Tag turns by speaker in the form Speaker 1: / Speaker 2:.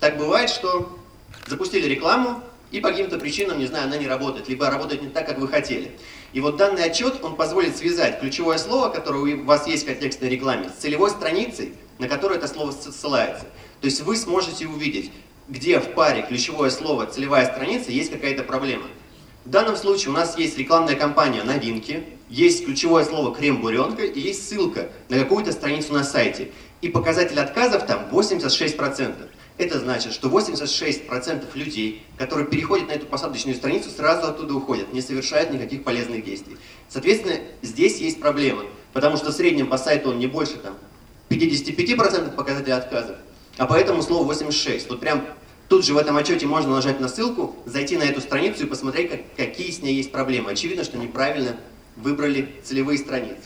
Speaker 1: Так бывает, что запустили рекламу, и по каким-то причинам, не знаю, она не работает, либо работает не так, как вы хотели. И вот данный отчет, он позволит связать ключевое слово, которое у вас есть в контекстной рекламе, с целевой страницей, на которую это слово ссылается. То есть вы сможете увидеть, где в паре ключевое слово, целевая страница, есть какая-то проблема. В данном случае у нас есть рекламная кампания «Новинки», есть ключевое слово «крем-буренка» и есть ссылка на какую-то страницу на сайте. И показатель отказов там 86%. Это значит, что 86% людей, которые переходят на эту посадочную страницу, сразу оттуда уходят, не совершают никаких полезных действий. Соответственно, здесь есть проблема, потому что в среднем по сайту он не больше там, 55% показателя отказов, а поэтому слово 86. Вот прям тут же в этом отчете можно нажать на ссылку, зайти на эту страницу и посмотреть, как, какие с ней есть проблемы. Очевидно, что неправильно выбрали целевые страницы.